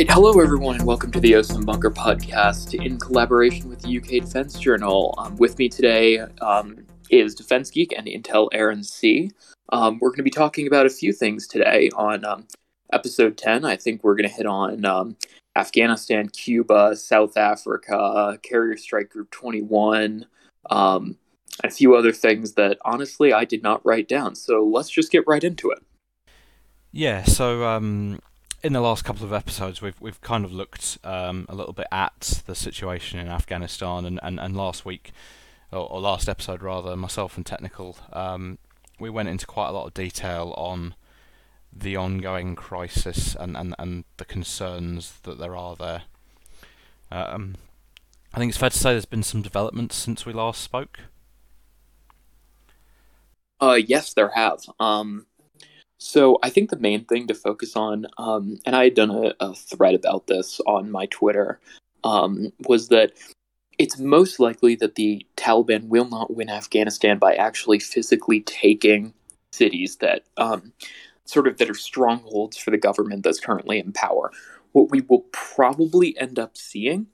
right, hello everyone, and welcome to the OSINT Bunker podcast in collaboration with the UK Defence Journal. Um, with me today um, is Defense Geek and Intel Aaron C. Um, we're going to be talking about a few things today on um, episode 10. I think we're going to hit on um, Afghanistan, Cuba, South Africa, Carrier Strike Group 21, um, and a few other things that honestly I did not write down. So let's just get right into it. Yeah, so um, in the last couple of episodes, we've we've kind of looked um, a little bit at the situation in Afghanistan, and, and, and last week, or, or last episode rather, myself and Technical, um, we went into quite a lot of detail on the ongoing crisis and, and, and the concerns that there are there. Um, I think it's fair to say there's been some developments since we last spoke. Uh, yes, there have. Um, so I think the main thing to focus on, um, and I had done a, a, thread about this on my Twitter, um, was that it's most likely that the Taliban will not win Afghanistan by actually physically taking cities that um, sort of that are strongholds for the government that's currently in power. What we will probably end up seeing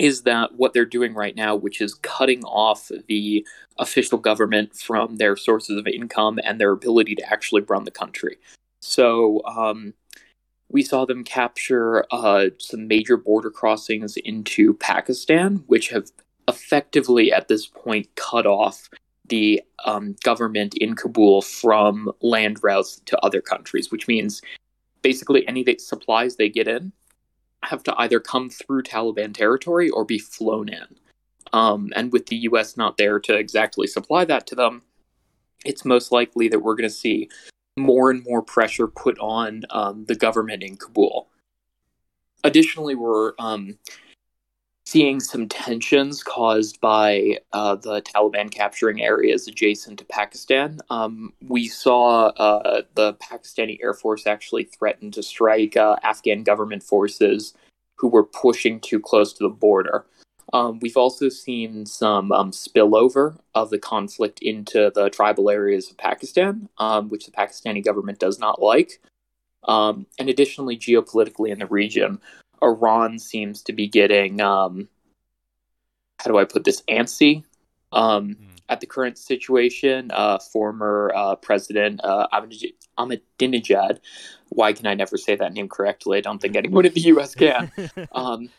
is that what they're doing right now, which is cutting off the official government from their sources of income and their ability to actually run the country. So um, we saw them capture uh, some major border crossings into Pakistan, which have effectively at this point cut off the um, government in Kabul from land routes to other countries, which means basically any supplies they get in have to either come through Taliban territory or be flown in. Um, and with the U.S. not there to exactly supply that to them, it's most likely that we're going to see more and more pressure put on um, the government in Kabul. Additionally, we're um, seeing some tensions caused by uh, the Taliban capturing areas adjacent to Pakistan. Um, we saw uh, the Pakistani Air Force actually threaten to strike uh, Afghan government forces who were pushing too close to the border. Um, we've also seen some um, spillover of the conflict into the tribal areas of Pakistan, um, which the Pakistani government does not like. Um, and additionally, geopolitically in the region, Iran seems to be getting um, how do I put this antsy um, mm. at the current situation. Uh, former uh, President uh, Ahmadinejad, why can I never say that name correctly? I don't think anyone in the U.S. can. Um,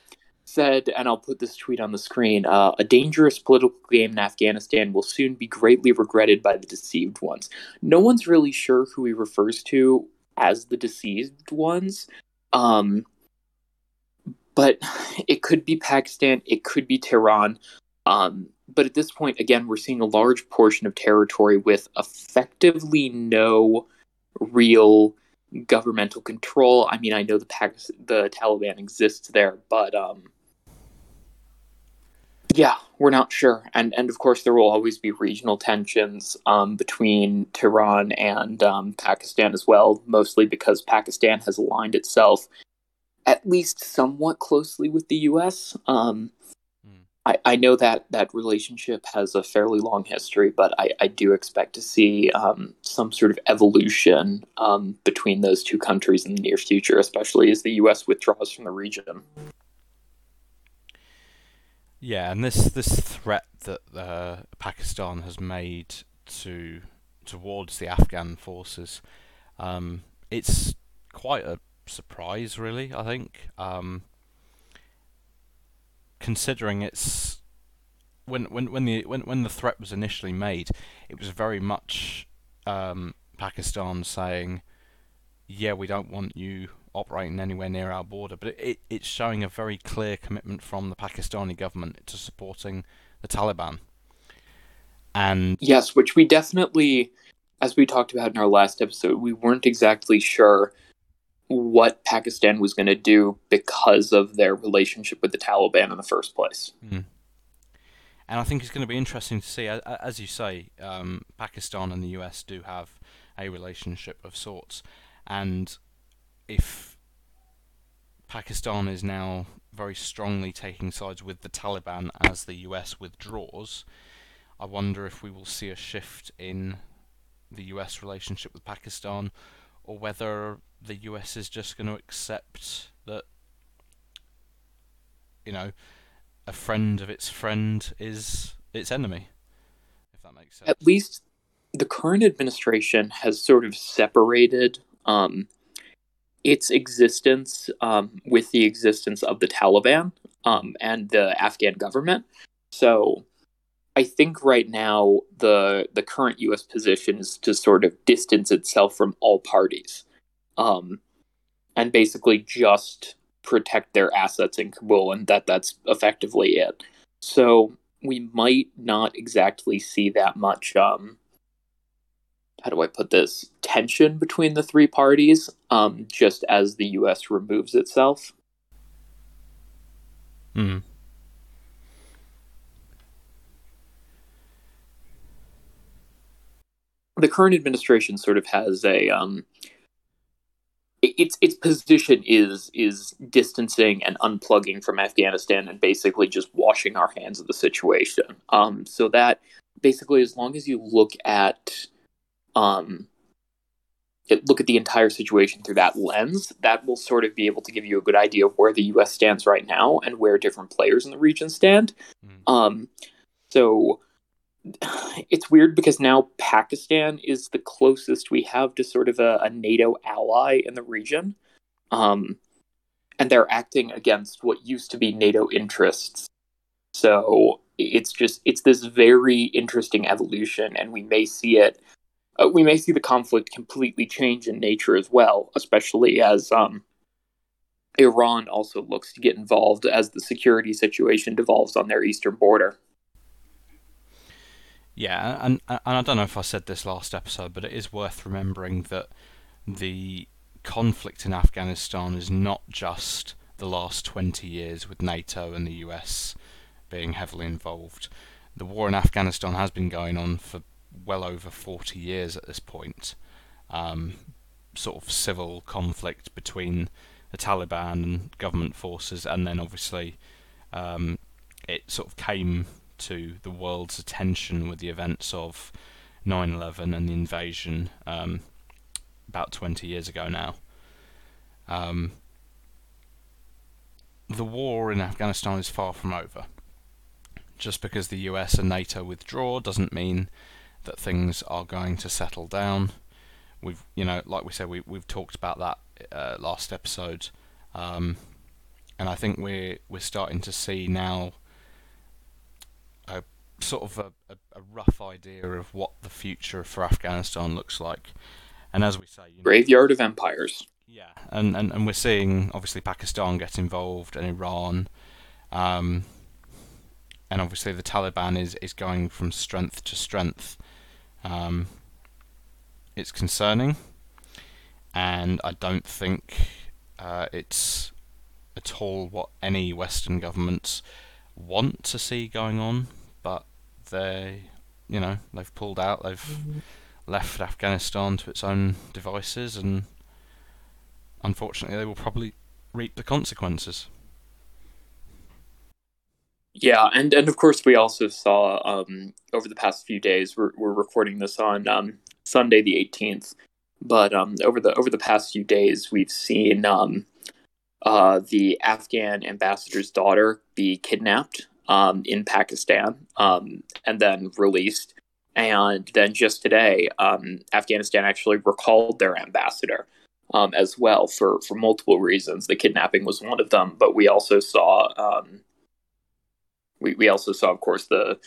said, and I'll put this tweet on the screen: uh, "A dangerous political game in Afghanistan will soon be greatly regretted by the deceived ones." No one's really sure who he refers to as the deceived ones. Um, but it could be Pakistan, it could be Tehran. Um, but at this point, again, we're seeing a large portion of territory with effectively no real governmental control. I mean, I know the the Taliban exists there, but um, yeah, we're not sure. And and of course, there will always be regional tensions um, between Tehran and um, Pakistan as well, mostly because Pakistan has aligned itself at least somewhat closely with the U.S. Um, mm. I, I know that that relationship has a fairly long history, but I, I do expect to see um, some sort of evolution um, between those two countries in the near future, especially as the U.S. withdraws from the region. Yeah, and this this threat that uh, Pakistan has made to towards the Afghan forces, um, it's quite a surprise, really. I think, um, considering it's when when when the when when the threat was initially made, it was very much um, Pakistan saying, "Yeah, we don't want you operating anywhere near our border," but it, it, it's showing a very clear commitment from the Pakistani government to supporting the Taliban. And yes, which we definitely, as we talked about in our last episode, we weren't exactly sure what Pakistan was going to do because of their relationship with the Taliban in the first place. Mm. And I think it's going to be interesting to see, as you say, um, Pakistan and the US do have a relationship of sorts, and if Pakistan is now very strongly taking sides with the Taliban as the US withdraws, I wonder if we will see a shift in the US relationship with Pakistan, or whether the US is just going to accept that you know, a friend of its friend is its enemy. If that makes sense. At least the current administration has sort of separated um, its existence um, with the existence of the Taliban um, and the Afghan government. So I think right now the the current U.S. position is to sort of distance itself from all parties, um, and basically just protect their assets in Kabul, and that that's effectively it. So we might not exactly see that much. Um, how do I put this? Tension between the three parties, um, just as the U.S. removes itself. Hmm. The current administration sort of has a um, its its position is is distancing and unplugging from Afghanistan and basically just washing our hands of the situation. Um, so that basically, as long as you look at um, look at the entire situation through that lens, that will sort of be able to give you a good idea of where the U.S. stands right now and where different players in the region stand. Mm. Um, so it's weird because now Pakistan is the closest we have to sort of a, a NATO ally in the region. Um, and they're acting against what used to be NATO interests. So it's just it's this very interesting evolution, and we may see it. Uh, we may see the conflict completely change in nature as well, especially as um, Iran also looks to get involved as the security situation devolves on their eastern border. Yeah, and and I don't know if I said this last episode, but it is worth remembering that the conflict in Afghanistan is not just the last 20 years with NATO and the US being heavily involved. The war in Afghanistan has been going on for well over 40 years at this point. Um, sort of civil conflict between the Taliban and government forces, and then obviously um, it sort of came to the world's attention with the events of 9/11 and the invasion um, about 20 years ago now. Um, the war in Afghanistan is far from over. Just because the US and NATO withdraw doesn't mean that things are going to settle down. We've, you know, like we said, we we've talked about that uh, last episode, um, and I think we're we're starting to see now sort of a, a, a, rough idea of what the future for Afghanistan looks like. And as we say, you know, graveyard of empires. Yeah, and, and, and we're seeing obviously Pakistan get involved and Iran, um, and obviously the Taliban is, is going from strength to strength. Um, it's concerning, and I don't think uh, it's at all what any Western governments want to see going on, they, you know, they've pulled out. They've mm-hmm. left Afghanistan to its own devices, and unfortunately, they will probably reap the consequences. Yeah, and and of course, we also saw um, over the past few days. We're we're recording this on um, Sunday the eighteenth, but um, over the over the past few days, we've seen um, uh, the Afghan ambassador's daughter be kidnapped um, in Pakistan um, and then released. And then just today, um, Afghanistan actually recalled their ambassador um, as well for, for multiple reasons. The kidnapping was one of them, but we also saw um, we, we also saw, of course, the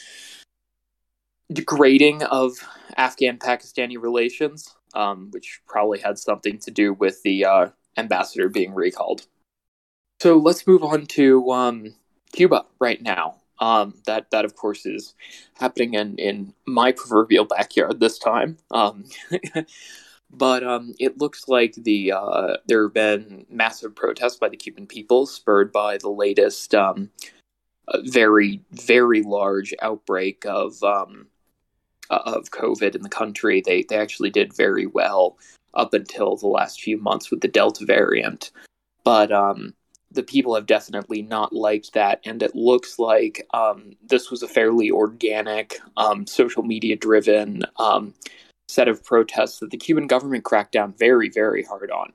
degrading of Afghan Pakistani relations, um, which probably had something to do with the uh, ambassador being recalled. So let's move on to um, Cuba right now. Um, that that of course is happening in in my proverbial backyard this time. Um, but um, it looks like the uh, there have been massive protests by the Cuban people, spurred by the latest um, very very large outbreak of um, of COVID in the country. They they actually did very well up until the last few months with the Delta variant, but um, the people have definitely not liked that, and it looks like um, this was a fairly organic, um, social media driven um, set of protests that the Cuban government cracked down very, very hard on,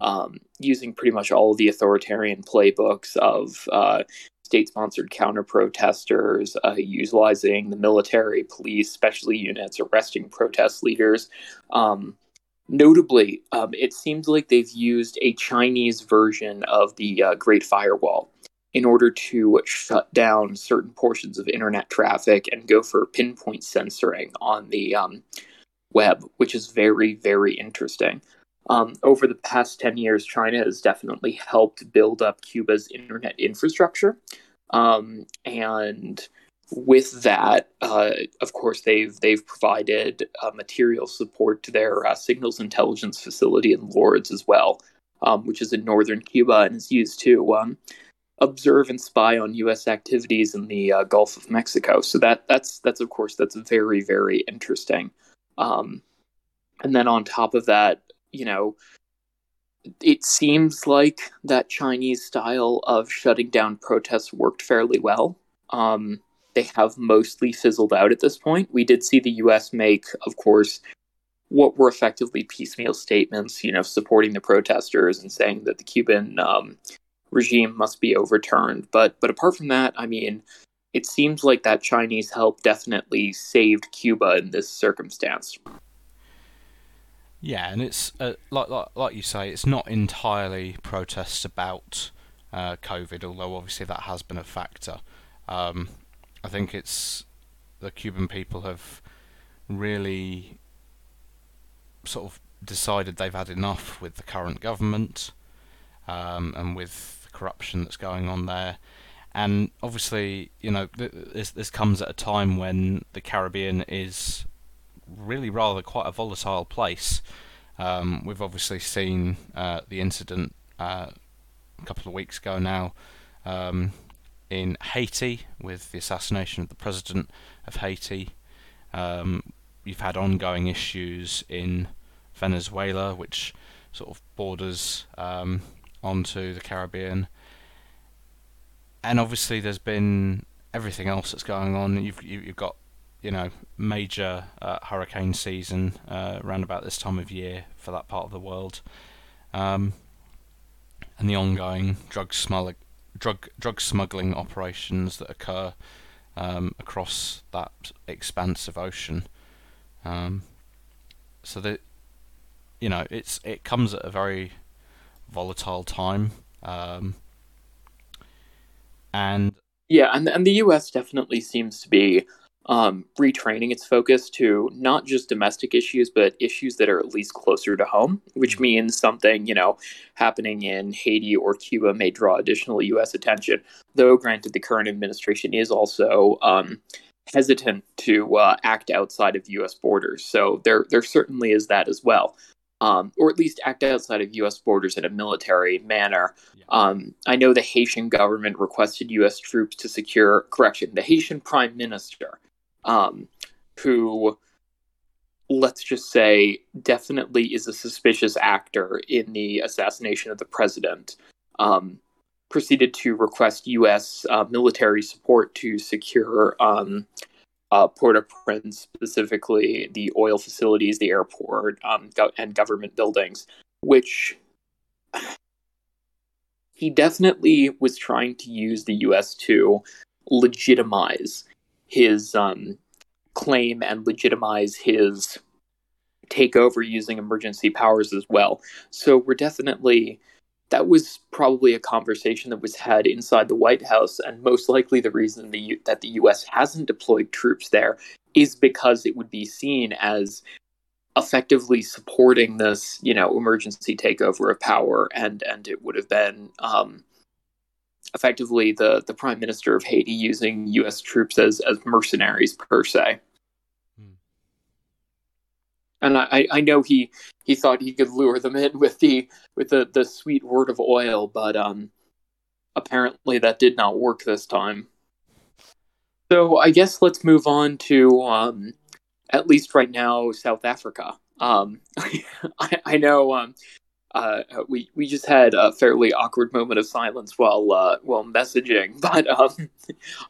mm-hmm. using pretty much all of the authoritarian playbooks of uh, state sponsored counter protesters, uh, utilizing the military, police, special units, arresting protest leaders. Um, notably, um, it seems like they've used a Chinese version of the uh, Great Firewall in order to shut down certain portions of internet traffic and go for pinpoint censoring on the um, web, which is very, very interesting. Um, over the past 10 years, China has definitely helped build up Cuba's internet infrastructure. Um, and with that, uh, of course, they've they've provided uh, material support to their uh, signals intelligence facility in Lourdes as well, um, which is in northern Cuba and is used to um, observe and spy on U.S. activities in the uh, Gulf of Mexico. So that that's that's of course that's very very interesting. Um, and then on top of that, you know, it seems like that Chinese style of shutting down protests worked fairly well. Um, they have mostly fizzled out at this point. We did see the U.S. make, of course, what were effectively piecemeal statements, you know, supporting the protesters and saying that the Cuban um, regime must be overturned. But but apart from that, I mean, it seems like that Chinese help definitely saved Cuba in this circumstance. Yeah, and it's uh, like, like like you say, it's not entirely protests about uh, COVID, although obviously that has been a factor. Um, I think it's the Cuban people have really sort of decided they've had enough with the current government um, and with the corruption that's going on there. And obviously, you know, this this comes at a time when the Caribbean is really rather quite a volatile place. Um, we've obviously seen uh, the incident uh, a couple of weeks ago now um, in Haiti with the assassination of the president of Haiti. Um, you've had ongoing issues in Venezuela, which sort of borders um, onto the Caribbean. And obviously, there's been everything else that's going on. You've you've got you know major uh, hurricane season uh, around about this time of year for that part of the world, um, and the ongoing drug smugg- drug drug smuggling operations that occur um, across that expanse of ocean. Um, so that you know it's it comes at a very volatile time, um, and yeah, and and the U.S. definitely seems to be um, retraining its focus to not just domestic issues, but issues that are at least closer to home, which mm-hmm. means something, you know, happening in Haiti or Cuba may draw additional U.S. attention. Though, granted, the current administration is also um, hesitant to uh, act outside of U.S. borders. So there, there certainly is that as well. Um, or at least act outside of U.S. borders in a military manner. Yeah. Um, I know the Haitian government requested U.S. troops to secure, correction, the Haitian prime minister um, who, let's just say, definitely is a suspicious actor in the assassination of the president, um, proceeded to request U.S. Uh, military support to secure um, uh, Port-au-Prince, specifically the oil facilities, the airport, um, go- and government buildings, which he definitely was trying to use the U.S. to legitimize his um, claim and legitimize his takeover using emergency powers as well. So we're definitely that was probably a conversation that was had inside the White House, and most likely the reason the that the U.S. hasn't deployed troops there is because it would be seen as effectively supporting this, you know, emergency takeover of power, and and it would have been um, effectively the the prime minister of Haiti using U.S. troops as as mercenaries per se. Hmm. And I, I know he he thought he could lure them in with the with the, the sweet word of oil, but um, apparently that did not work this time. So I guess let's move on to um, at least right now South Africa. Um, I, I know um, uh, we we just had a fairly awkward moment of silence while uh, while messaging, but um,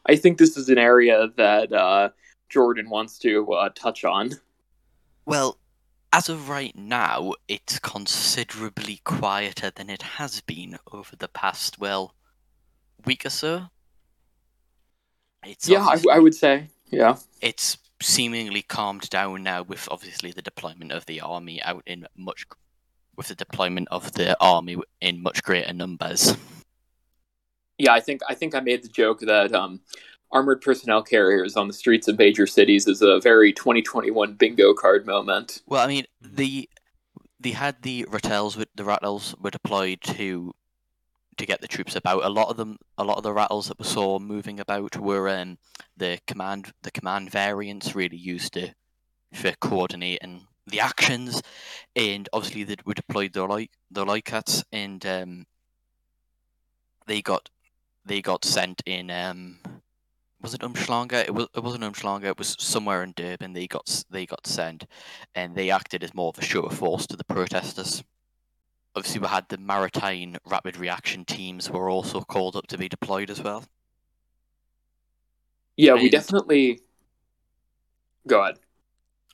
I think this is an area that uh, Jordan wants to uh, touch on. Well, as of right now, it's considerably quieter than it has been over the past well week or so. It's Yeah, I, I would say. Yeah. it's seemingly calmed down now with obviously the deployment of the army out in much with the deployment of the army in much greater numbers. Yeah, I think I think I made the joke that um, armored personnel carriers on the streets of major cities is a very 2021 bingo card moment. Well, I mean, the they had the Ratels with the Ratels were deployed to to get the troops about. A lot of them, a lot of the Ratels that we saw moving about were um, the command the command variants really used to for coordinating the actions, and obviously they we deployed the like the Lycats and um, they got they got sent in um was it Umhlanga? It was it wasn't Umhlanga. It was somewhere in Durban. They got they got sent, and they acted as more of a show of force to the protesters. Obviously, we had the maritime rapid reaction teams were also called up to be deployed as well. Yeah, we definitely. Go ahead.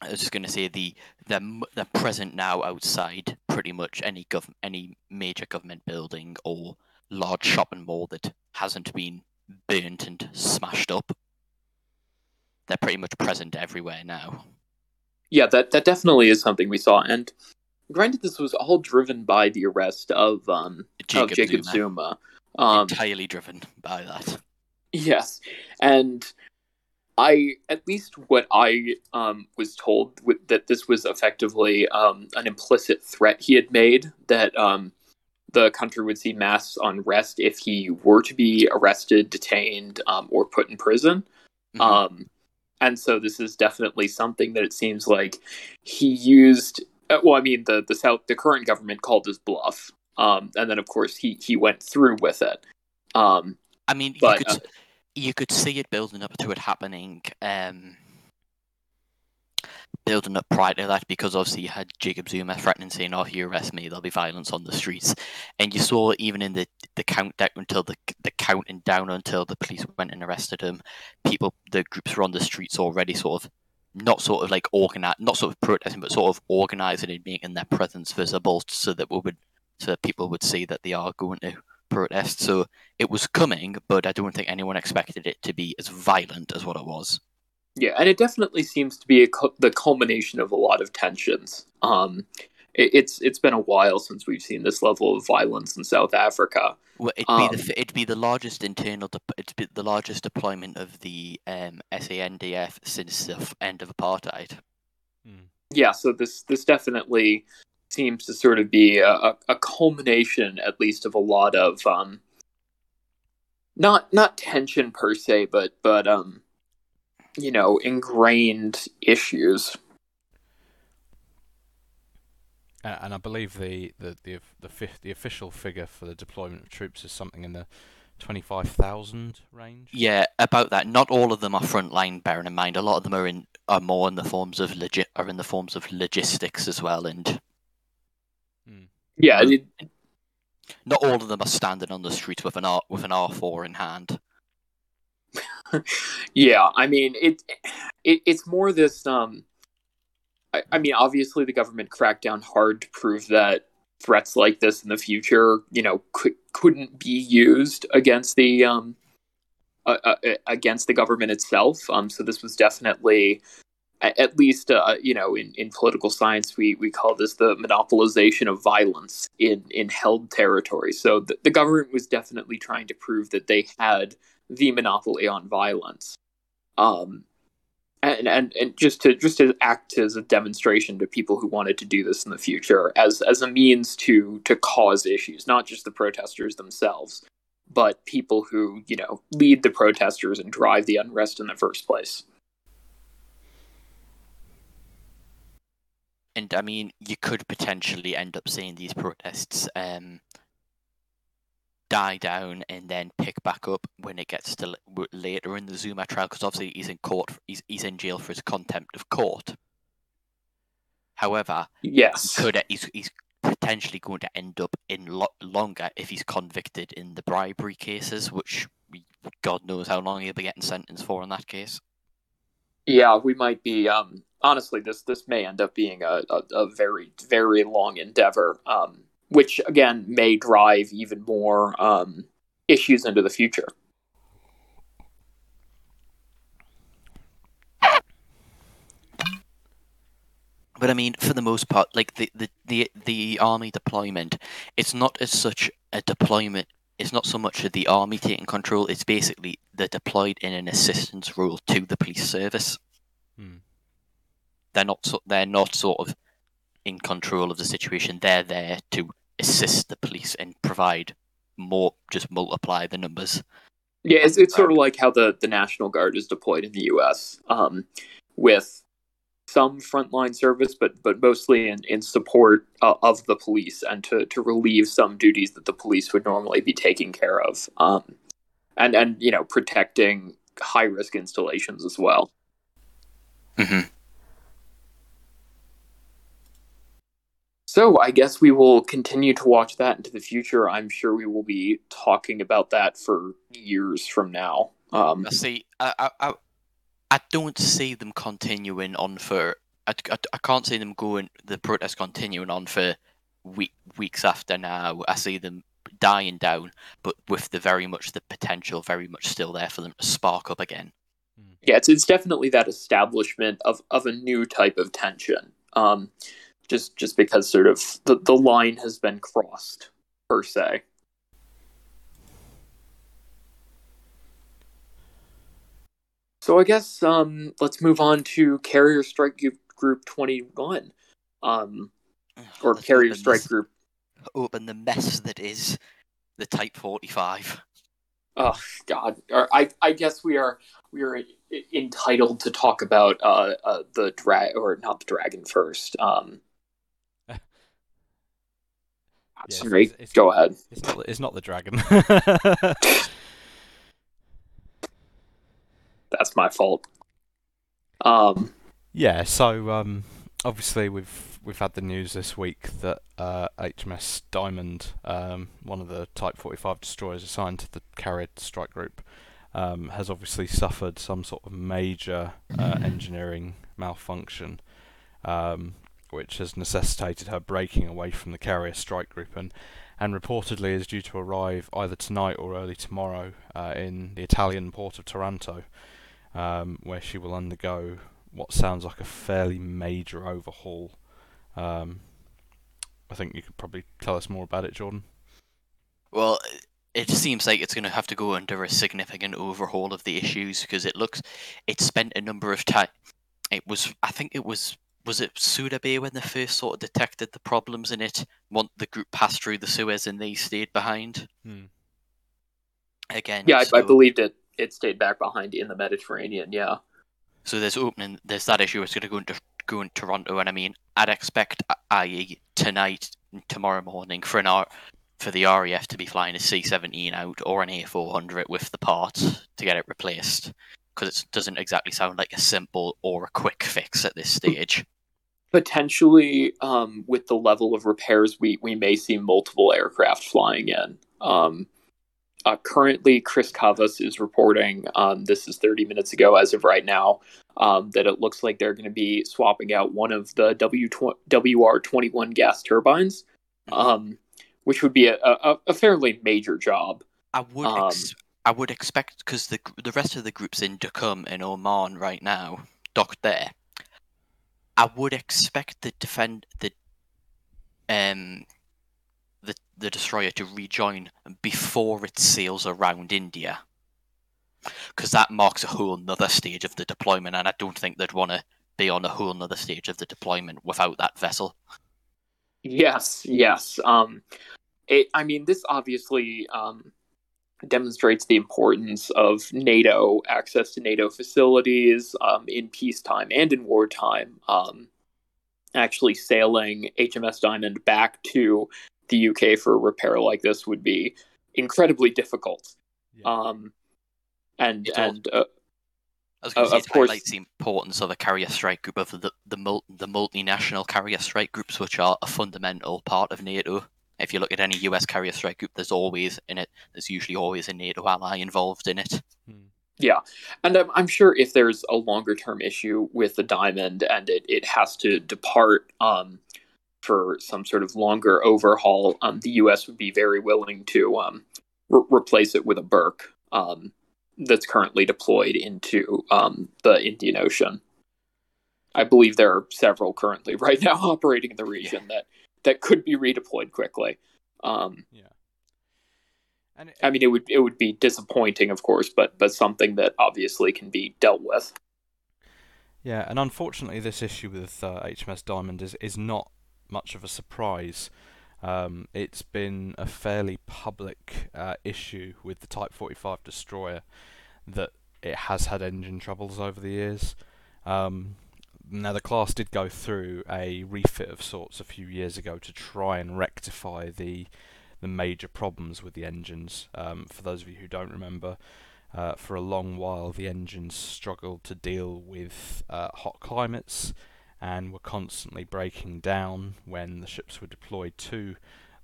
I was just going to say the they're, they're present now outside pretty much any gov any major government building or large shopping mall that hasn't been burnt and smashed up. They're pretty much present everywhere now. Yeah, that that definitely is something we saw, and granted, this was all driven by the arrest of um Jacob, of Jacob Zuma, Zuma. Um, entirely driven by that. Yes, and I at least what I um, was told with, that this was effectively um, an implicit threat he had made that um, the country would see mass unrest if he were to be arrested, detained, um, or put in prison. Mhm. Um, and so this is definitely something that it seems like he used. uh, Well, I mean, the the South, the current government called his bluff, um, and then of course he he went through with it. Um, I mean, but, you could s- you could see it building up to it happening, um, building up prior to that because obviously you had Jacob Zuma threatening saying, "Oh, if you arrest me, there'll be violence on the streets," and you saw even in the the countdown until the the counting down until the police went and arrested him, people the groups were on the streets already, sort of. Not sort of like organize, not sort of protesting, but sort of organizing and making their presence visible, so that we would, so that people would see that they are going to protest. So it was coming, but I don't think anyone expected it to be as violent as what it was. Yeah, and it definitely seems to be a cu- the culmination of a lot of tensions. Um, it, it's it's been a while since we've seen this level of violence in South Africa. Well, it'd Um, be the it'd be the largest internal de- it'd be the largest deployment of the um, SANDF since the end of apartheid. Yeah, so this this definitely seems to sort of be a, a, a culmination, at least, of a lot of um, not not tension per se, but but um, you know, ingrained issues. Uh, and I believe the the the the, fifth, the official figure for the deployment of troops is something in the twenty five thousand range. Yeah, about that. Not all of them are frontline. Bearing in mind, a lot of them are in are more in the forms of legit are in the forms of logistics as well, and Yeah, it, not all of them are standing on the streets with an R with an R four in hand. yeah. I mean, it, it it's more this. Um, I, I mean, obviously, the government cracked down hard to prove that threats like this in the future, you know, could, couldn't be used against the um, uh, uh, against the government itself. Um, so this was definitely, at least, uh, you know, in, in political science, we, we call this the monopolization of violence in, in held territory. So the, the government was definitely trying to prove that they had the monopoly on violence. Um, and, and, and just to just to act as a demonstration to people who wanted to do this in the future as as a means to to cause issues, not just the protesters themselves, but people who you know lead the protesters and drive the unrest in the first place. And I mean, you could potentially end up seeing these protests um, die down and then pick back up when it gets to l- later in the Zuma trial, because obviously he's in court, he's he's in jail for his contempt of court. However, Yes, could he's he's potentially going to end up in lo- longer if he's convicted in the bribery cases, which God knows how long he'll be getting sentenced for in that case. Yeah, we might be. Um, honestly, this this may end up being a, a, a very very long endeavor, um, which again may drive even more um, issues into the future. But I mean, for the most part, like the, the, the, the army deployment, it's not as such a deployment it's not so much the army taking control. It's basically they're deployed in an assistance role to the police service. Hmm. They're not so, they're not sort of in control of the situation. They're there to assist the police and provide more, just multiply the numbers. Yeah, it's, it's sort of like how the, the National Guard is deployed in the U.S. Um, with some frontline service, but but mostly in, in support uh, of the police and to, to relieve some duties that the police would normally be taking care of, um, and and you know protecting high risk installations as well. Mm-hmm. So I guess we will continue to watch that into the future. I'm sure we will be talking about that for years from now. Um, I see. I, I, I, I don't see them continuing on for. I, I, I can't see them going. The protest continuing on for week, weeks after now. I see them dying down, but with the very much the potential, very much still there for them to spark up again. yeah, it's it's definitely that establishment of of a new type of tension. Um, just just because sort of the, the line has been crossed per se. So I guess um, let's move on to Carrier Strike Group, group 21. Um, or Let's Carrier Strike this- Group. Open the mess that is the Type 45. Oh God! Or I I guess we are we are entitled to talk about uh, uh the drag or not the dragon first. Um, Yeah, sorry, it's- it's- go ahead. It's not. It's not the dragon. That's my fault. Um, yeah. So um, obviously we've we've had the news this week that uh, HMS Diamond, um, one of the Type 45 destroyers assigned to the Carrier Strike Group, um, has obviously suffered some sort of major uh, engineering malfunction, um, which has necessitated her breaking away from the Carrier Strike Group and. And reportedly is due to arrive either tonight or early tomorrow uh, in the Italian port of Taranto, um, where she will undergo what sounds like a fairly major overhaul. Um, I think you could probably tell us more about it, Jordan. Well, it seems like it's going to have to go under a significant overhaul of the issues because it looks it spent a number of time. It was, I think it was, was it Souda Bay when they first sort of detected the problems in it? Want the group passed through the Suez and they stayed behind again. yeah, I, I so- believed it. It stayed back behind in the Mediterranean. Yeah. So there's opening, there's that issue. It's going to go into go in Taranto, and I mean, I'd expect, i.e., tonight, tomorrow morning, for an R, for the RAF to be flying a C-17 out or an A400 with the parts to get it replaced, because it doesn't exactly sound like a simple or a quick fix at this stage. potentially um, with the level of repairs we, we may see multiple aircraft flying in um, uh, currently chris cavas is reporting um, this is 30 minutes ago as of right now um, that it looks like they're going to be swapping out one of the w wr21 gas turbines um, which would be a, a, a fairly major job I would, Um, ex- I would expect because the the rest of the groups in Duqm in Oman right now, docked there. I would expect the defend the um the destroyer to rejoin before it sails around India, because that marks a whole nother stage of the deployment, and I don't think they'd want to be on a whole nother stage of the deployment without that vessel. Yes, yes. Um, it, I mean, this obviously um, demonstrates the importance of NATO access to NATO facilities um, in peacetime and in wartime. Um, actually, sailing HMS Diamond back to the UK for a repair like this would be incredibly difficult. Um, and It's and uh, I was going Uh, say of it course- highlights the importance of a carrier strike group of the the, mul- the multinational carrier strike groups, which are a fundamental part of NATO. If you look at any US carrier strike group, there's always in it. There's usually always a NATO ally involved in it. Yeah. And I'm, I'm sure if there's a longer term issue with the diamond and it, it has to depart um, for some sort of longer overhaul, um, the U.S. would be very willing to um, re- replace it with a Burke um, that's currently deployed into um, the Indian Ocean. I believe there are several currently right now operating in the region yeah. that that could be redeployed quickly. Um, yeah. And it, I mean, it would it would be disappointing, of course, but but something that obviously can be dealt with. Yeah, and unfortunately, this issue with uh, HMS Diamond is is not much of a surprise. Um, it's been a fairly public uh, issue with the Type 45 destroyer that it has had engine troubles over the years. Um, now, the class did go through a refit of sorts a few years ago to try and rectify the the major problems with the engines. Um, for those of you who don't remember, uh, for a long while the engines struggled to deal with uh, hot climates and were constantly breaking down when the ships were deployed to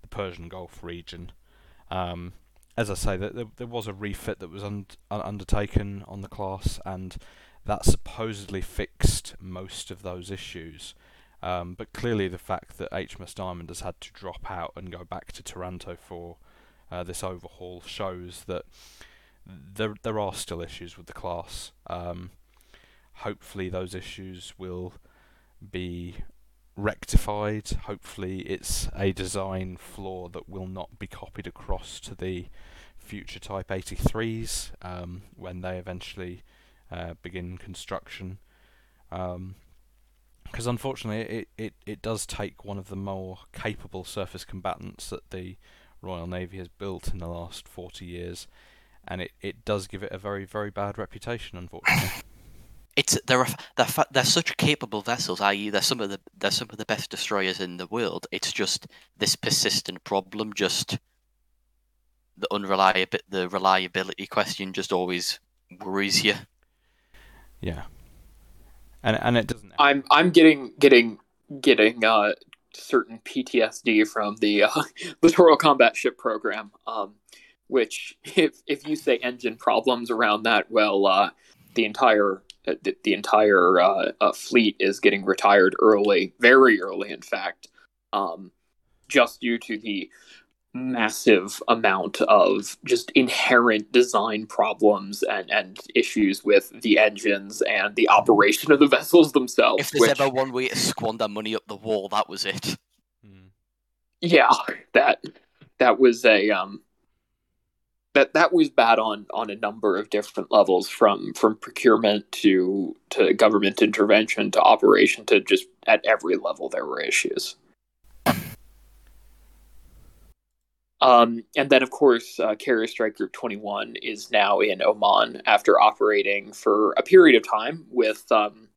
the Persian Gulf region. Um, as I say, there, there was a refit that was un- undertaken on the class, and that supposedly fixed most of those issues. Um, but clearly, the fact that HMS Diamond has had to drop out and go back to Taranto for uh, this overhaul shows that there there are still issues with the class. Um, hopefully, those issues will be rectified. Hopefully, it's a design flaw that will not be copied across to the future Type 83s um, when they eventually uh, begin construction. Because um, unfortunately, it, it, it does take one of the more capable surface combatants that the Royal Navy has built in the last 40 years, and it, it does give it a very, very bad reputation, unfortunately. it's they're they're they're such capable vessels. I.e., they're some of the they're some of the best destroyers in the world. It's just this persistent problem, just the unreliability, the reliability question, just always worries you. Yeah, and and it doesn't. I'm I'm getting getting getting uh certain PTSD from the uh, littoral combat ship program. Um, which if if you say engine problems around that, well, uh, the entire the, the entire uh, uh, fleet is getting retired early, very early, in fact, um, just due to the massive amount of just inherent design problems and, and issues with the engines and the operation of the vessels themselves. If there's which... ever one way to squander money up the wall, that was it. Hmm. Yeah, that that was a um, that that was bad on on a number of different levels from from procurement to to government intervention to operation to just at every level there were issues. Um, and then of course uh, carrier strike group 21 is now in oman after operating for a period of time with um,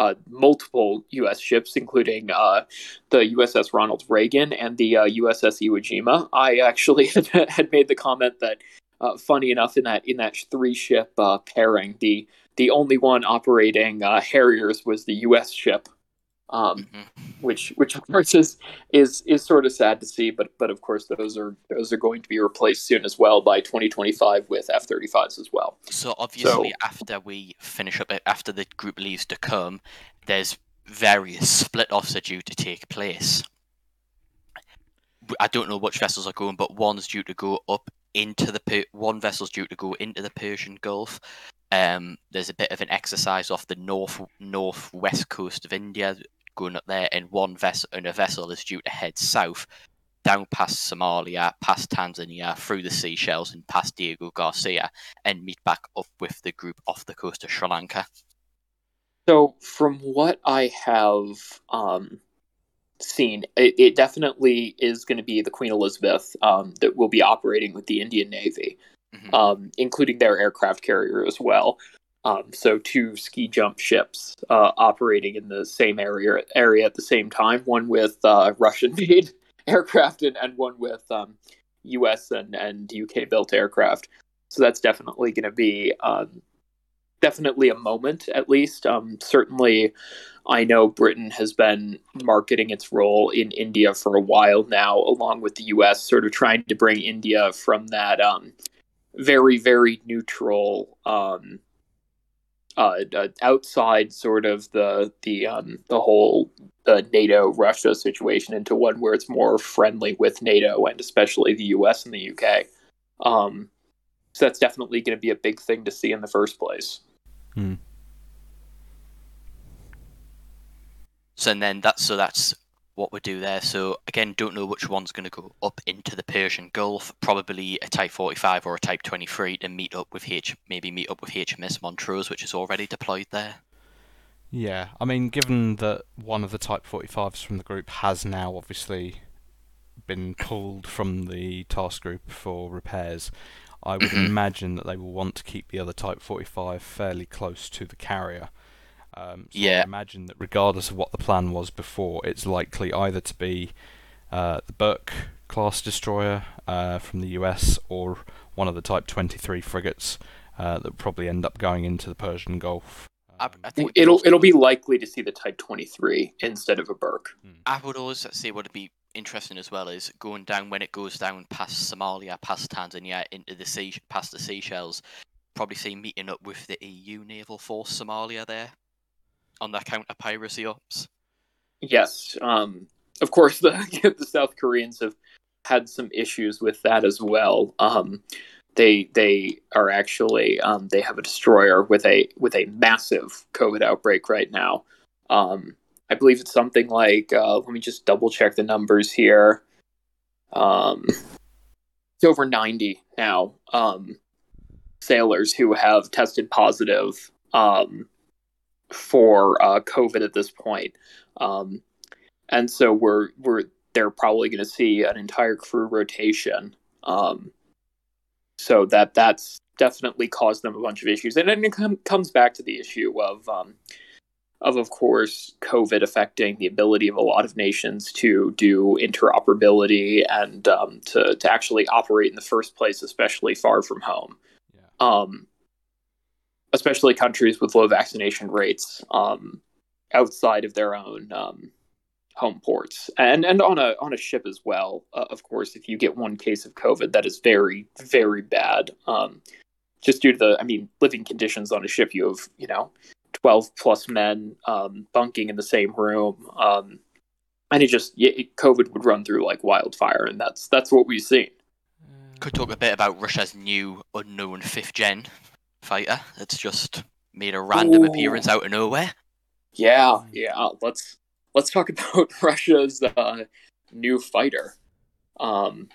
uh, multiple U.S. ships, including uh, the USS Ronald Reagan and the uh, USS Iwo Jima. I actually had made the comment that, uh, funny enough, in that in that three ship uh, pairing, the the only one operating uh, Harriers was the U.S. ship um, mm-hmm. which which of course is is is sort of sad to see. But but of course those are those are going to be replaced soon as well by 2025 with F-35s as well. So obviously so, after we finish up after the group leaves to come, there's various split offs are due to take place. I don't know which vessels are going, but one's due to go up into the one vessel's due to go into the Persian Gulf. Um, there's a bit of an exercise off the north northwest coast of India going up there, and one vessel and a vessel is due to head south down past Somalia, past Tanzania, through the Seychelles, and past Diego Garcia, and meet back up with the group off the coast of Sri Lanka. So, from what I have um, seen, it, it, definitely is going to be the Queen Elizabeth um, that will be operating with the Indian Navy, mm-hmm. um, including their aircraft carrier as well. Um, so two ski jump ships uh, operating in the same area area at the same time. One with uh, Russian made aircraft and, and one with um, U.S. and, and UK built aircraft. So that's definitely going to be um, definitely a moment at least. Um, certainly, I know Britain has been marketing its role in India for a while now, along with the U.S. Sort of trying to bring India from that um, very very neutral um, uh, uh, outside sort of the the um, the whole uh, NATO Russia situation into one where it's more friendly with NATO and especially the US and the UK. Um, so that's definitely going to be a big thing to see in the first place. Hmm. So and then that's so that's what we do there. So again, don't know which one's going to go up into the Persian Gulf. Probably a Type 45 or a Type 23 to meet up with H, maybe meet up with HMS Montrose, which is already deployed there. Yeah, I mean, given that one of the Type 45s from the group has now obviously been pulled from the task group for repairs, I would imagine that they will want to keep the other Type 45 fairly close to the carrier. Um, so Yeah. I imagine that regardless of what the plan was before, it's likely either to be uh, the Burke class destroyer uh, from the US or one of the Type 23 frigates uh, that probably end up going into the Persian Gulf. I, Um, I think It'll most- it'll be likely to see the Type 23 instead of a Burke. I would always say what would be interesting as well is going down when it goes down past Somalia, past Tanzania, into the sea, past the Seychelles. Probably see meeting up with the EU naval force Somalia there on their counter piracy ops. Yes. Um, of course, the the South Koreans have had some issues with that as well. Um, they they are actually um, they have a destroyer with a with a massive COVID outbreak right now. Um, I believe it's something like uh, let me just double check the numbers here. Um, it's over ninety now. Um, sailors who have tested positive um, for uh, COVID at this point. Um, and so we're we're they're probably going to see an entire crew rotation. Um, so that that's definitely caused them a bunch of issues, and then it com- comes back to the issue of um, of of course COVID affecting the ability of a lot of nations to do interoperability and um, to to actually operate in the first place, especially far from home. Yeah. Um, especially countries with low vaccination rates um, outside of their own um, home ports, and and on a on a ship as well. Uh, of course, if you get one case of COVID, that is very very bad. Um, just due to the, I mean, living conditions on a ship, you have you know, twelve plus men um, bunking in the same room, um, and it just it, COVID would run through like wildfire, and that's that's what we've seen. Could talk a bit about Russia's new unknown fifth gen fighter that's just made a random Ooh. appearance out of nowhere. Yeah, yeah. Let's let's talk about Russia's uh, new fighter. Um,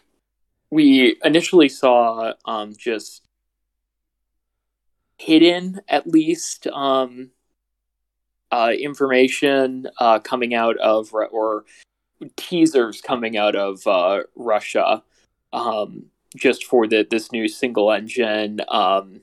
we initially saw um, just hidden, at least, um, uh, information uh, coming out of or teasers coming out of uh, Russia, um, just for the this new single engine, um,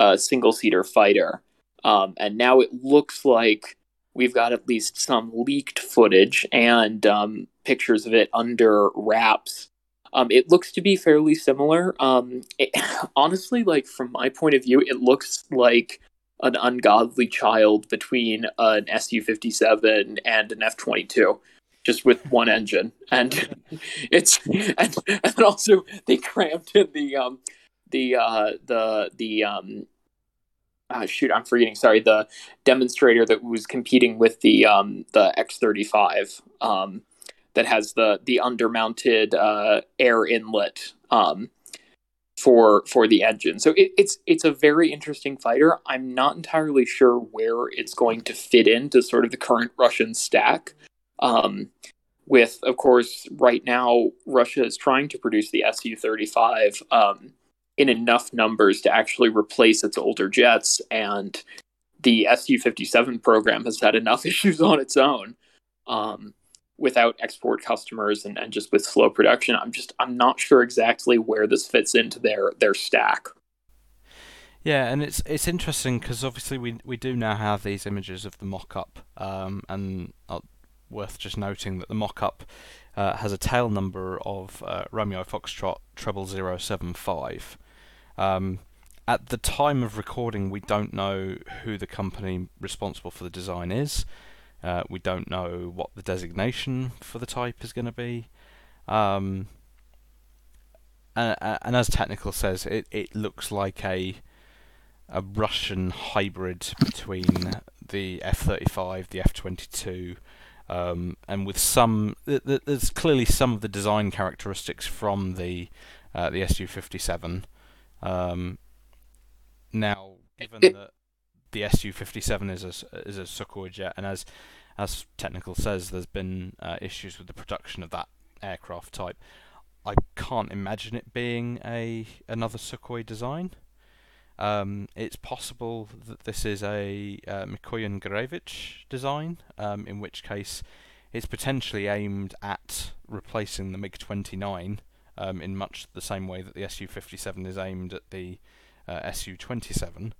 uh, single seater fighter. Um, and now it looks like we've got at least some leaked footage and um, pictures of it under wraps. Um, it looks to be fairly similar. Um, it, honestly, like from my point of view, it looks like an ungodly child between an Su fifty seven and an F twenty two, just with one engine, and it's and, and also they crammed in the um the uh the the um uh, shoot I'm forgetting sorry the demonstrator that was competing with the um the X thirty five um that has the the undermounted uh, air inlet um, for for the engine. So it, it's it's a very interesting fighter. I'm not entirely sure where it's going to fit into sort of the current Russian stack. Um, with of course right now Russia is trying to produce the Su thirty five um, in enough numbers to actually replace its older jets, and the Su fifty seven program has had enough issues on its own. Um, without export customers and, and just with slow production i'm just i'm not sure exactly where this fits into their their stack Yeah, and it's it's interesting because obviously we we do now have these images of the mock-up, um, and uh, worth just noting that the mock-up uh, has a tail number of uh, Romeo Foxtrot treble zero seven five. Um, at the time of recording, we don't know who the company responsible for the design is. Uh, we don't know what the designation for the type is going to be. Um, and, and as technical says, it, it looks like a a Russian hybrid between the F-35, the F-22, um, and with some th- th- there's clearly some of the design characteristics from the uh, the Su-57. Um, now, given that the Su-57 is a is a Sukhoi jet, and as as technical says, there's been uh, issues with the production of that aircraft type. I can't imagine it being a another Sukhoi design. Um, it's possible that this is a uh, Mikoyan Gurevich design, um, in which case it's potentially aimed at replacing the MiG-29 um, in much the same way that the Su-57 is aimed at the uh, Su-27.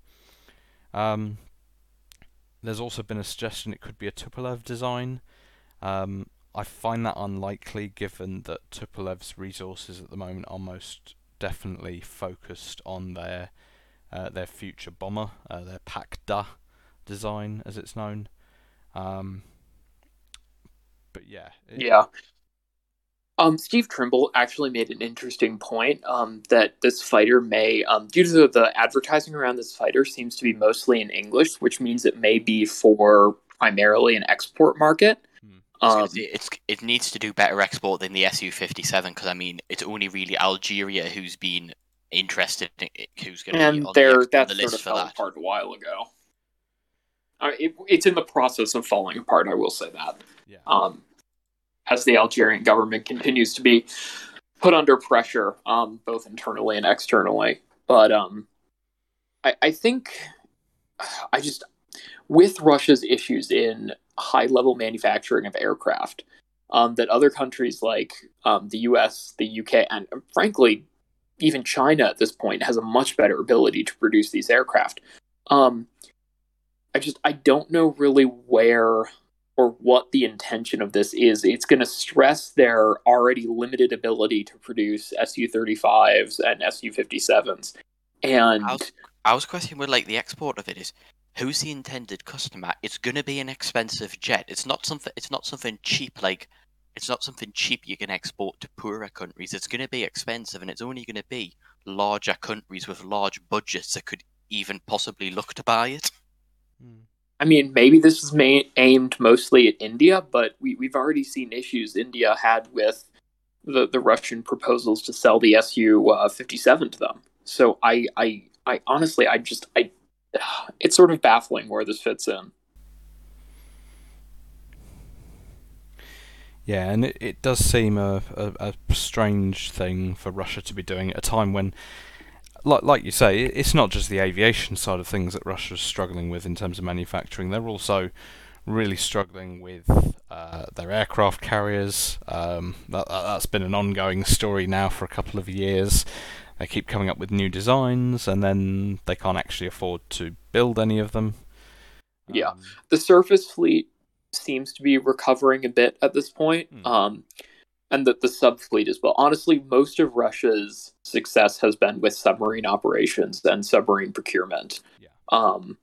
Um, there's also been a suggestion it could be a Tupolev design. Um, I find that unlikely given that Tupolev's resources at the moment are most definitely focused on their uh, their future bomber, uh, their Pak-Da design as it's known. Um, but yeah. It, yeah. Um, Steve Trimble actually made an interesting point um, that this fighter may, um, due to the, the, advertising around this fighter, seems to be mostly in English, which means it may be for primarily an export market. Hmm. Um, it's, it needs to do better export than the Su fifty seven because I mean it's only really Algeria who's been interested in it, who's going to be on the, on the list for that. apart a while ago. Uh, it, it's in the process of falling apart. I will say that. Yeah. Um, as the Algerian government continues to be put under pressure, um, both internally and externally. But um, I, I think I just, with Russia's issues in high level manufacturing of aircraft, um, that other countries like um, the US, the UK, and frankly, even China at this point has a much better ability to produce these aircraft. Um, I just I don't know really where or what the intention of this is. It's going to stress their already limited ability to produce Su 35s and Su 57s. And I was, I was questioning with like the export of it is who's the intended customer? It's going to be an expensive jet. It's not something. It's not something cheap like. It's not something cheap you can export to poorer countries. It's going to be expensive, and it's only going to be larger countries with large budgets that could even possibly look to buy it. Hmm. I mean, maybe this is ma- aimed mostly at India, but we, we've already seen issues India had with the, the Russian proposals to sell the Su uh, 57 to them. So I, I, I honestly, I just, I, it's sort of baffling where this fits in. Yeah, and it, it does seem a, a, a strange thing for Russia to be doing at a time when like like you say, it's not just the aviation side of things that Russia is struggling with in terms of manufacturing. They're also really struggling with uh, their aircraft carriers. Um, that, that's been an ongoing story now for a couple of years. They keep coming up with new designs, and then they can't actually afford to build any of them. Yeah, um, the surface fleet seems to be recovering a bit at this point. Hmm. Um, and the, the sub fleet as well. Honestly, most of Russia's success has been with submarine operations and submarine procurement. Yeah. Um,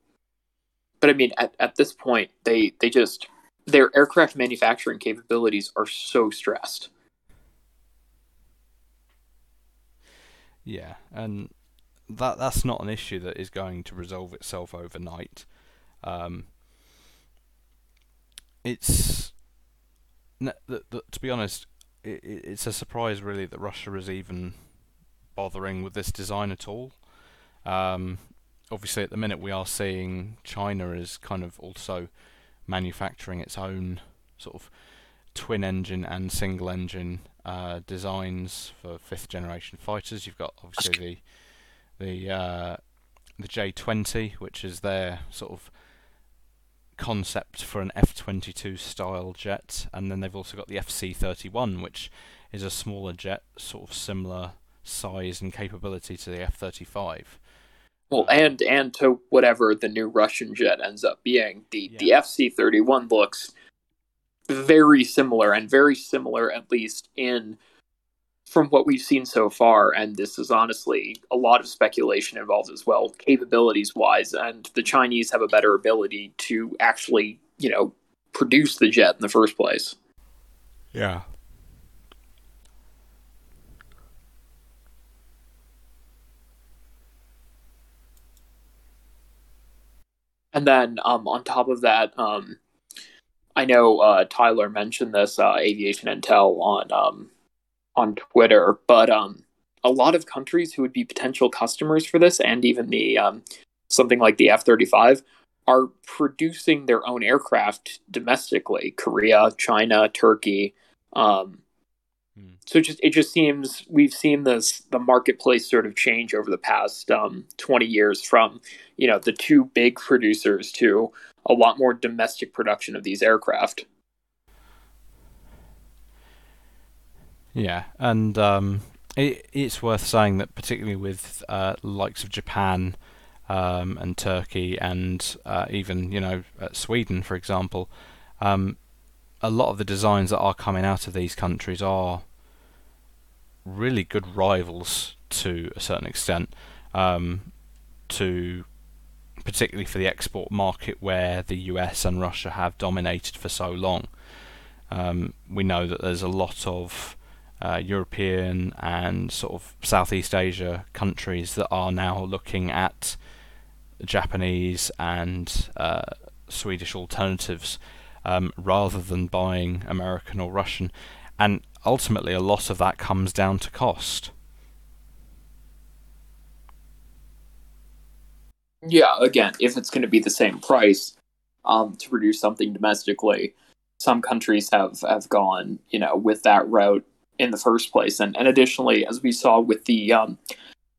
but I mean, at, at this point, they they just their aircraft manufacturing capabilities are so stressed. Yeah, and that that's not an issue that is going to resolve itself overnight. Um, it's to be honest, it, it's a surprise really that Russia is even bothering with this design at all. Um, obviously, at the minute we are seeing China is kind of also manufacturing its own sort of twin engine and single engine uh, designs for fifth generation fighters. You've got obviously the the uh, the J20, which is their sort of concept for an F-22 style jet, and then they've also got the FC-31, which is a smaller jet, sort of similar size and capability to the F-35. Well, and and to whatever the new Russian jet ends up being, the yeah. the FC-31 looks very similar and very similar at least in from what we've seen so far, and this is honestly a lot of speculation involved as well, capabilities wise, and the Chinese have a better ability to actually, you know, produce the jet in the first place. Yeah. And then um, on top of that, um, I know uh, Tyler mentioned this uh, aviation intel on um, on Twitter, but um, a lot of countries who would be potential customers for this, and even the um, something like the F thirty five, are producing their own aircraft domestically. Korea, China, Turkey. Um, hmm. So it just it just seems we've seen this the marketplace sort of change over the past um, twenty years from you know the two big producers to a lot more domestic production of these aircraft. Yeah, and um, it, it's worth saying that particularly with uh, likes of Japan um, and Turkey and uh, even you know uh, Sweden, for example, um, a lot of the designs that are coming out of these countries are really good rivals to a certain extent, um, to particularly for the export market where the US and Russia have dominated for so long. Um, we know that there's a lot of uh, European and sort of Southeast Asia countries that are now looking at Japanese and uh, Swedish alternatives um, rather than buying American or Russian. And ultimately, a lot of that comes down to cost. Yeah, again, if it's going to be the same price um, to produce something domestically, some countries have, have gone, you know, with that route in the first place. And, and additionally, as we saw with the um,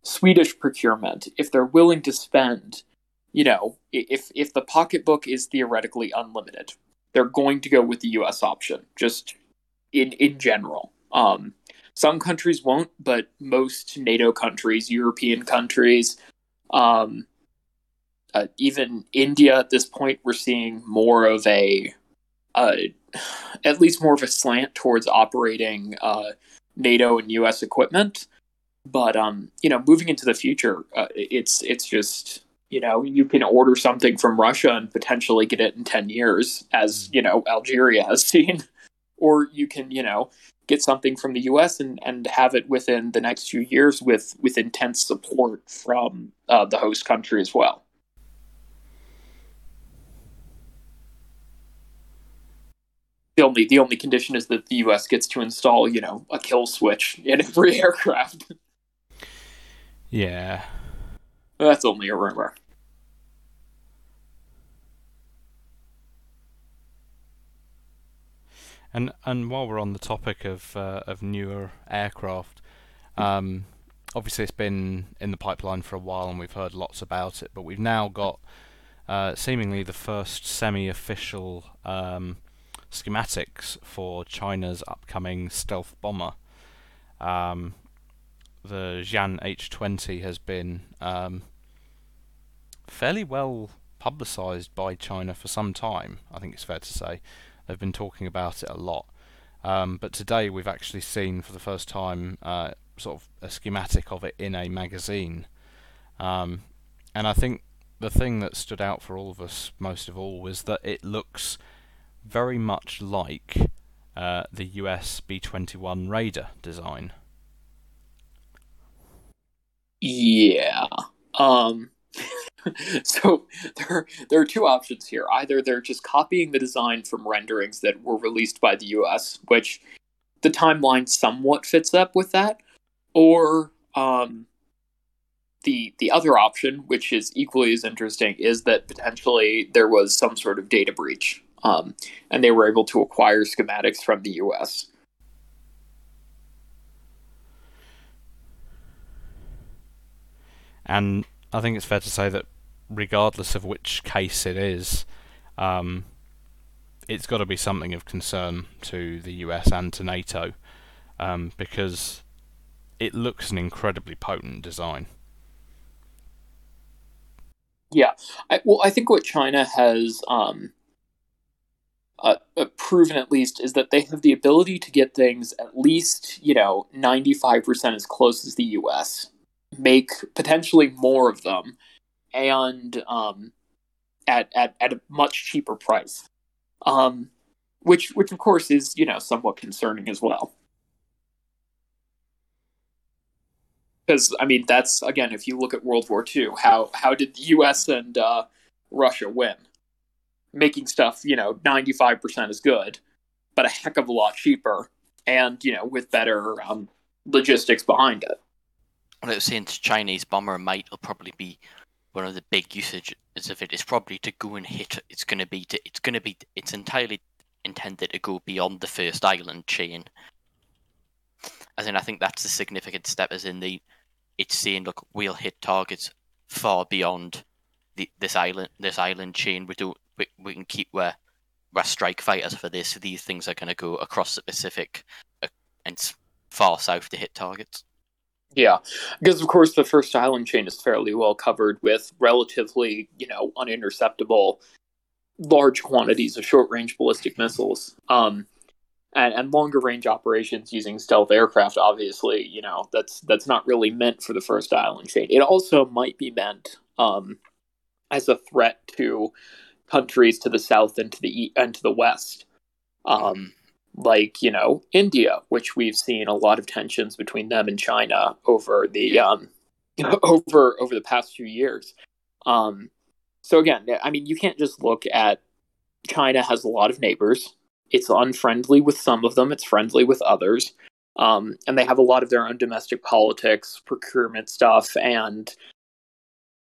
Swedish procurement, if they're willing to spend, you know, if if the pocketbook is theoretically unlimited, they're going to go with the U.S. option, just in in general. Um, some countries won't, but most NATO countries, European countries, um, uh, even India at this point, we're seeing more of a uh, at least more of a slant towards operating uh, NATO and U.S. equipment. But um, you know, moving into the future, uh, it's it's just you know you can order something from Russia and potentially get it in ten years, as you know Algeria has seen, or you can you know get something from the U.S. and and have it within the next few years with with intense support from uh, the host country as well. The only the only condition is that the U.S. gets to install, you know, a kill switch in every aircraft. Yeah, that's only a rumor. And and while we're on the topic of uh, of newer aircraft, um, obviously it's been in the pipeline for a while, and we've heard lots about it. But we've now got uh, seemingly the first semi-official um, schematics for China's upcoming stealth bomber. Um, the Xi'an H20 has been um, fairly well publicised by China for some time. I think it's fair to say they've been talking about it a lot. Um, but today we've actually seen for the first time uh, sort of a schematic of it in a magazine. Um, and I think the thing that stood out for all of us most of all was that it looks very much like uh, the US B 21 Raider design. Yeah. Um, so there, there are two options here. Either they're just copying the design from renderings that were released by the US, which the timeline somewhat fits up with that, or um, the the other option, which is equally as interesting, is that potentially there was some sort of data breach um, and they were able to acquire schematics from the U.S. And I think it's fair to say that, regardless of which case it is, um, it's got to be something of concern to the US and to NATO, um, because it looks an incredibly potent design. Yeah, I, well, I think what China has um, uh, uh, proven at least is that they have the ability to get things at least you know 95% as close as the us make potentially more of them and um, at, at, at a much cheaper price. Um, which which of course is you know somewhat concerning as well. Because i mean that's again if you look at world war ii how how did the us and uh, russia win making stuff, you know, 95% as good, but a heck of a lot cheaper and, you know, with better um, logistics behind it. Well, it was saying to Chinese bomber might will probably be one of the big usages of it is probably to go and hit. It's going to be. To, it's going to be. It's entirely intended to go beyond the first island chain. As in, I think that's a significant step. As in the, it's saying, look, we'll hit targets far beyond the this island this island chain. We do. We, we can keep where we're strike fighters for this. These things are going to go across the Pacific uh, and far south to hit targets. Yeah, because of course the first island chain is fairly well covered with relatively, you know, uninterceptable large quantities of short range ballistic missiles. Um, and, and longer range operations using stealth aircraft, obviously, you know, that's that's not really meant for the first island chain. It also might be meant um, as a threat to countries to the south and to the and to the west. Um, like you know India, which we've seen a lot of tensions between them and China over the um, over over the past few years. Um, so again, I mean, you can't just look at China has a lot of neighbors. It's unfriendly with some of them. It's friendly with others. Um, and they have a lot of their own domestic politics, procurement stuff, and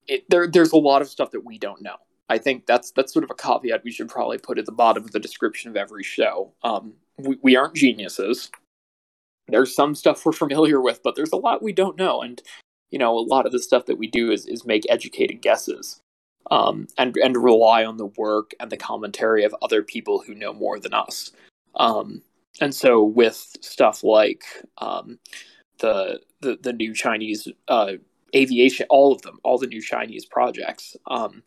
it, there, there's a lot of stuff that we don't know. I think that's that's sort of a caveat we should probably put at the bottom of the description of every show. Um, we, we aren't geniuses. There's some stuff we're familiar with, but there's a lot we don't know, and you know, a lot of the stuff that we do is is make educated guesses, um, and and rely on the work and the commentary of other people who know more than us. Um, and so with stuff like um, the, the the new Chinese uh, aviation, all of them, all the new Chinese projects, um,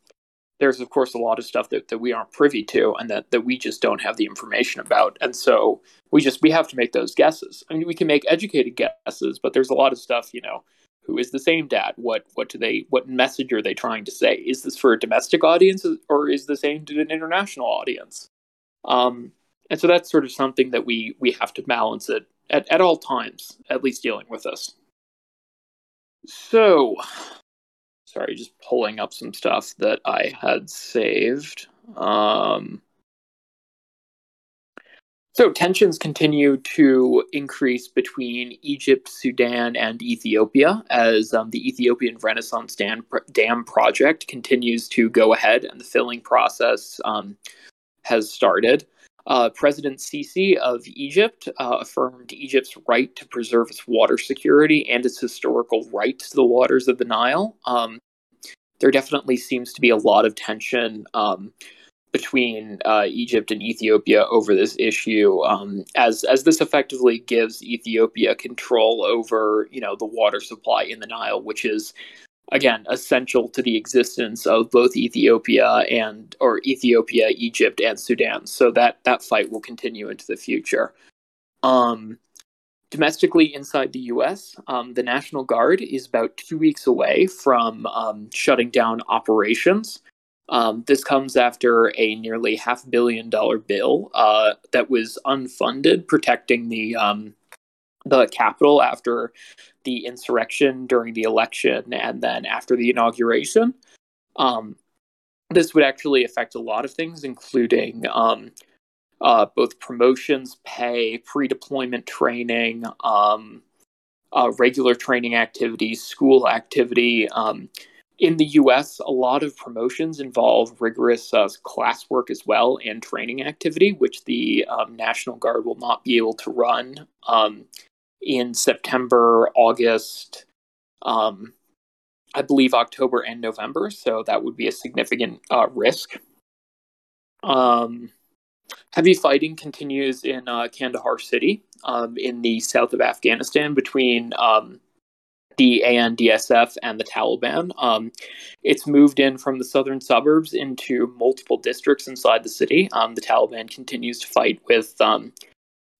there's of course a lot of stuff that, that we aren't privy to and that, that we just don't have the information about. And so we just we have to make those guesses. I mean we can make educated guesses but there's a lot of stuff you know who is the same dad? What what do they what message are they trying to say? Is this for a domestic audience or is this aimed at an international audience? Um, and so that's sort of something that we we have to balance it at, at all times at least dealing with this. So sorry, just pulling up some stuff that I had saved. Um, so tensions continue to increase between Egypt, Sudan, and Ethiopia as um, the Ethiopian Renaissance Dam, Dam, project continues to go ahead, and the filling process um, has started. Uh, President Sisi of Egypt uh, affirmed Egypt's right to preserve its water security and its historical right to the waters of the Nile. Um, there definitely seems to be a lot of tension um, between uh, Egypt and Ethiopia over this issue, um, as as this effectively gives Ethiopia control over you know the water supply in the Nile, which is again essential to the existence of both Ethiopia and or Ethiopia, Egypt, and Sudan. So that that fight will continue into the future. Um, domestically inside the US, um, the National Guard is about two weeks away from um, shutting down operations. Um, this comes after a nearly half billion dollar bill uh, that was unfunded, protecting the um, the Capitol after the insurrection during the election and then after the inauguration. Um, this would actually affect a lot of things, including um, uh, both promotions, pay, pre deployment training, um, uh, regular training activities, school activity. Um, in the US, a lot of promotions involve rigorous uh, classwork as well and training activity, which the um, National Guard will not be able to run um, in September, August, um, I believe October and November. So that would be a significant uh, risk. Heavy fighting continues in uh, Kandahar city um, in the south of Afghanistan between um, the ANDSF and the Taliban. Um, it's moved in from the southern suburbs into multiple districts inside the city. Um, the Taliban continues to fight with um,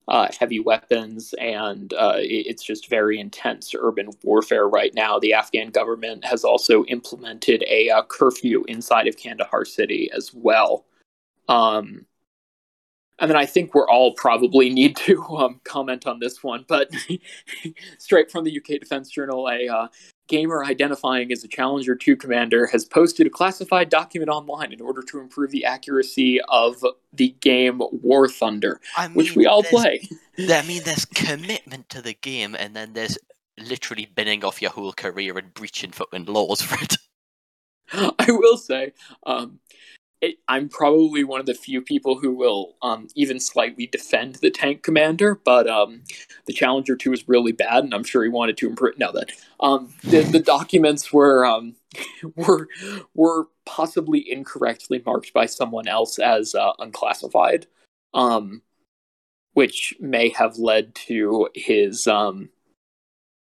uh, heavy weapons, and uh, it's just very intense urban warfare right now. The Afghan government has also implemented a uh, curfew inside of Kandahar city as well. Um, and then I think we're all probably need to um, comment on this one, but straight from the UK Defence Journal, a uh, gamer identifying as a Challenger 2 commander has posted a classified document online in order to improve the accuracy of the game War Thunder, I mean, which we all play. I mean, there's commitment to the game, and then there's literally binning off your whole career and breaching fucking laws for it. I will say, um, it, I'm probably one of the few people who will um, even slightly defend the tank commander, but um, the Challenger 2 is really bad, and I'm sure he wanted to improve. No, that um, the, the documents were um, were were possibly incorrectly marked by someone else as uh, unclassified, um, which may have led to his um,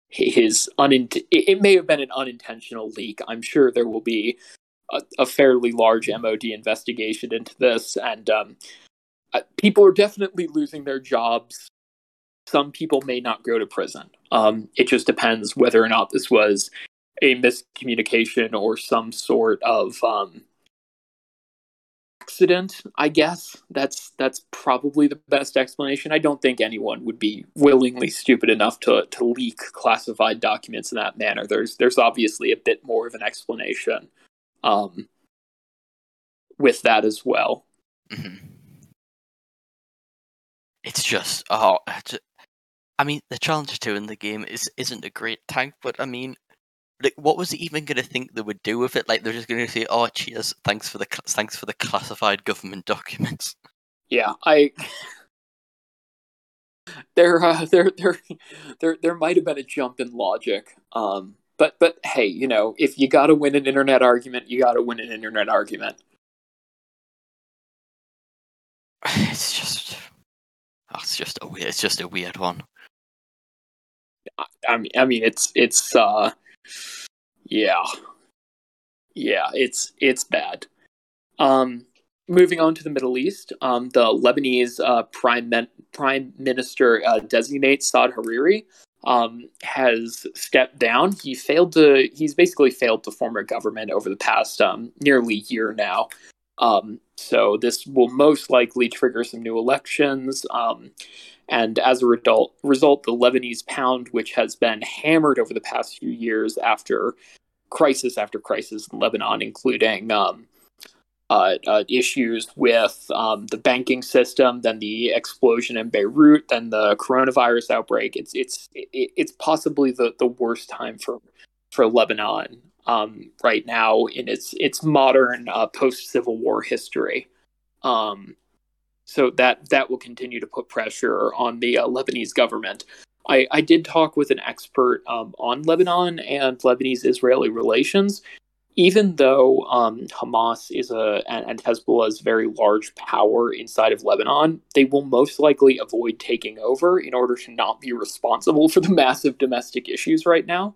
his it may have been an unintentional leak. I'm sure there will be a, a fairly large MOD investigation into this, and um, people are definitely losing their jobs. Some people may not go to prison. Um, it just depends whether or not this was a miscommunication or some sort of um, accident. I guess that's that's probably the best explanation. I don't think anyone would be willingly stupid enough to to leak classified documents in that manner. There's there's obviously a bit more of an explanation um, with that as well. Mm-hmm. It's just oh, I mean, the Challenger two in the game is isn't a great tank, but I mean, like, what was he even going to think they would do with it? Like, they're just going to say, "Oh, cheers, thanks for the thanks for the classified government documents." Yeah, I. there, uh, there, there, there, there might have been a jump in logic. Um, but but hey, you know, if you got to win an internet argument, you got to win an internet argument. It's just, oh, it's just a weird, it's just a weird one. I mean, I mean, it's it's uh, yeah, yeah, it's it's bad. Um, moving on to the Middle East, um, the Lebanese uh, prime prime minister uh, designate Saad Hariri um, has stepped down. He failed to. He's basically failed to form a government over the past um, nearly year now. Um, so this will most likely trigger some new elections. Um, and as a result, result, the Lebanese pound, which has been hammered over the past few years after crisis after crisis in Lebanon, including um, uh, uh, issues with um, the banking system, then the explosion in Beirut, then the coronavirus outbreak. It's it's it's possibly the, the worst time for for Lebanon um, right now in its its modern uh, post Civil War history. Um, so that that will continue to put pressure on the uh, Lebanese government. I, I did talk with an expert um, on Lebanon and Lebanese Israeli relations, even though um, Hamas is a and Hezbollah is very large power inside of Lebanon, they will most likely avoid taking over in order to not be responsible for the massive domestic issues right now.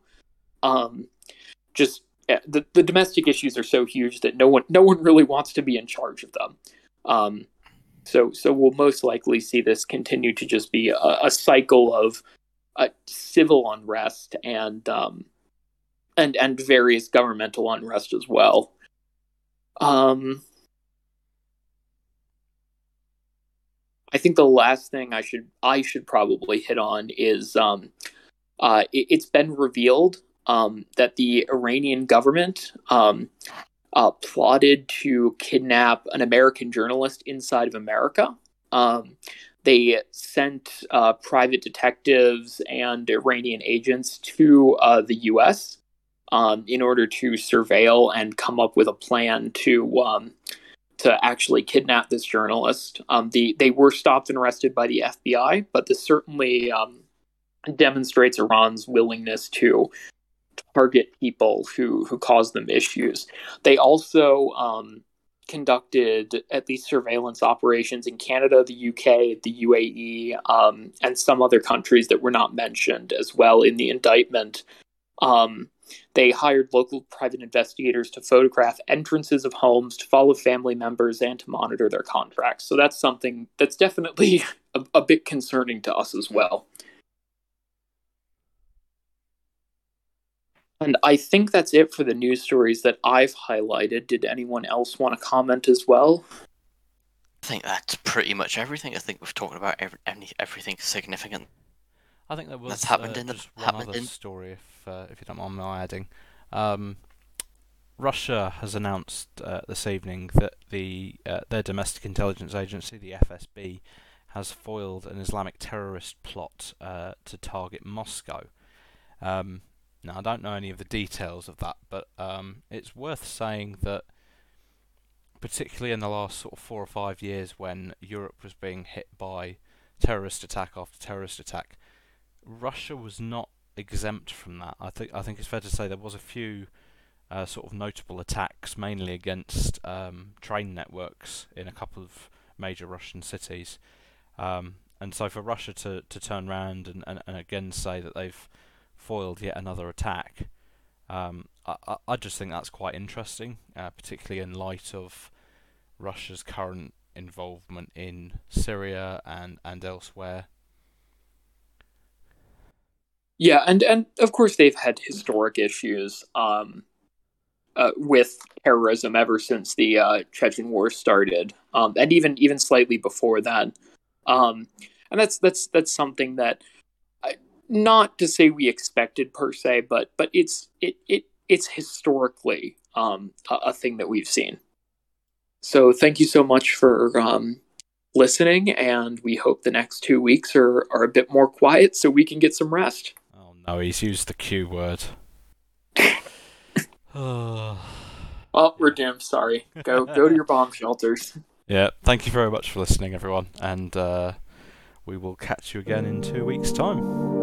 Um, just the, the domestic issues are so huge that no one no one really wants to be in charge of them. Um, so so we'll most likely see this continue to just be a, a cycle of uh, civil unrest and um, and and various governmental unrest as well. Um, I think the last thing I should I should probably hit on is um, uh, it, has been revealed um, that the Iranian government um, uh, plotted to kidnap an American journalist inside of America. Um, they sent uh, private detectives and Iranian agents to uh, the U.S um, in order to surveil and come up with a plan to um, to actually kidnap this journalist. Um, the they were stopped and arrested by the FBI, but this certainly um, demonstrates Iran's willingness to target people who who cause them issues. They also um, conducted at least surveillance operations in Canada, the UK, the UAE, um, and some other countries that were not mentioned as well in the indictment. Um, they hired local private investigators to photograph entrances of homes, to follow family members, and to monitor their contracts. So that's something that's definitely a, a bit concerning to us as well. And I think that's it for the news stories that I've highlighted. Did anyone else want to comment as well? I think that's pretty much everything. I think we've talked about every, everything significant. I think there was that's happened uh, in the just one other in story, if uh, if you don't mind my adding. Um, Russia has announced uh, this evening that the uh, their domestic intelligence agency, the FSB, has foiled an Islamic terrorist plot uh, to target Moscow. Um, Now I don't know any of the details of that, but um, it's worth saying that particularly in the last sort of four or five years when Europe was being hit by terrorist attack after terrorist attack, Russia was not exempt from that. I think I think it's fair to say there was a few uh, sort of notable attacks, mainly against um, train networks in a couple of major Russian cities. Um, and so for Russia to, to turn around and, and, and again say that they've foiled yet another attack, um, I, I just think that's quite interesting, uh, particularly in light of Russia's current involvement in Syria and, and elsewhere. Yeah, and, and of course they've had historic issues um, uh, with terrorism ever since the uh, Chechen War started, um, and even even slightly before that. Um, and that's that's that's something that, not to say we expected per se, but but it's it it it's historically um, a, a thing that we've seen. So thank you so much for um, listening, and we hope the next two weeks are, are a bit more quiet so we can get some rest. Oh no, he's used the Q word. oh, we're doomed. Sorry. Go go to your bomb shelters. Yeah, thank you very much for listening, everyone, and uh, we will catch you again in two weeks' time.